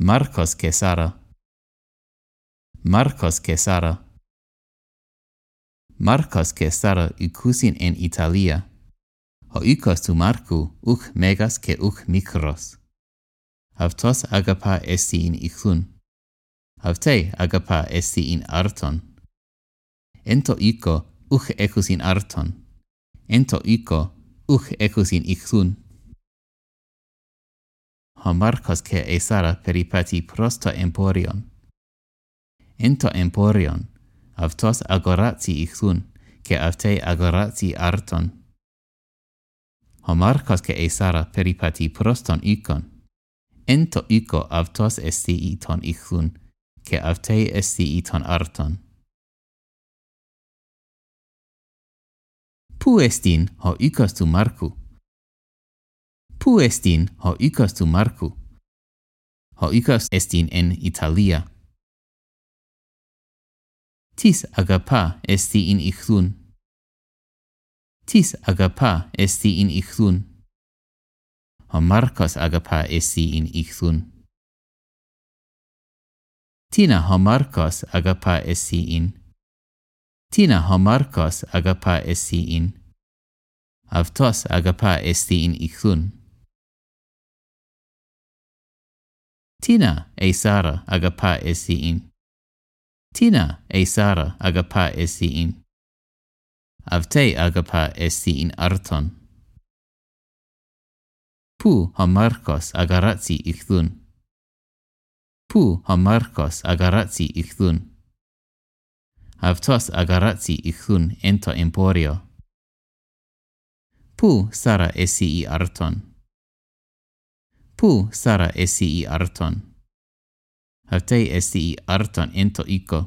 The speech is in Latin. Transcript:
Marcos Kesara Marcos Kesara Marcos Kesara ucusin en Italia ho ikos tu Marcu, uc megas ke uc mikros. Avtos agapa esti in iklun. Avte agapa esti in arton. Ento ico uc ecus in arton. Ento ico uc ecus in iklun. Homarcos che esara peripati prosto emporion. Into emporion, avtos agorati ichun, che avte agorati arton. Homarcos che esara peripati proston icon. Ento ico avtos esti iton ichun, che avte esti iton arton. Pu estin ho icos tu marcu, pu estin hoicas tu marcu. Hoicas estin en Italia. Tis agapa esti in Ichlun. Tis agapa esti in Ichlun. Homarcos agapa esti in Ichlun. Tina homarcos agapa esti in. Tina homarcos agapa esti in. Avtos agapa esti in Ichlun. Tina e Sara agapá esiin. Tina e Sara agapá esiin. Avte agapá esiin arton. Pu ha Marcos agaratsi ichtun. Pu ha Marcos agaratsi ichtun. Avtos agaratsi ichtun ento emporio. Pu Sara esii arton pu sara esii arton. Havtei esii arton ento ico.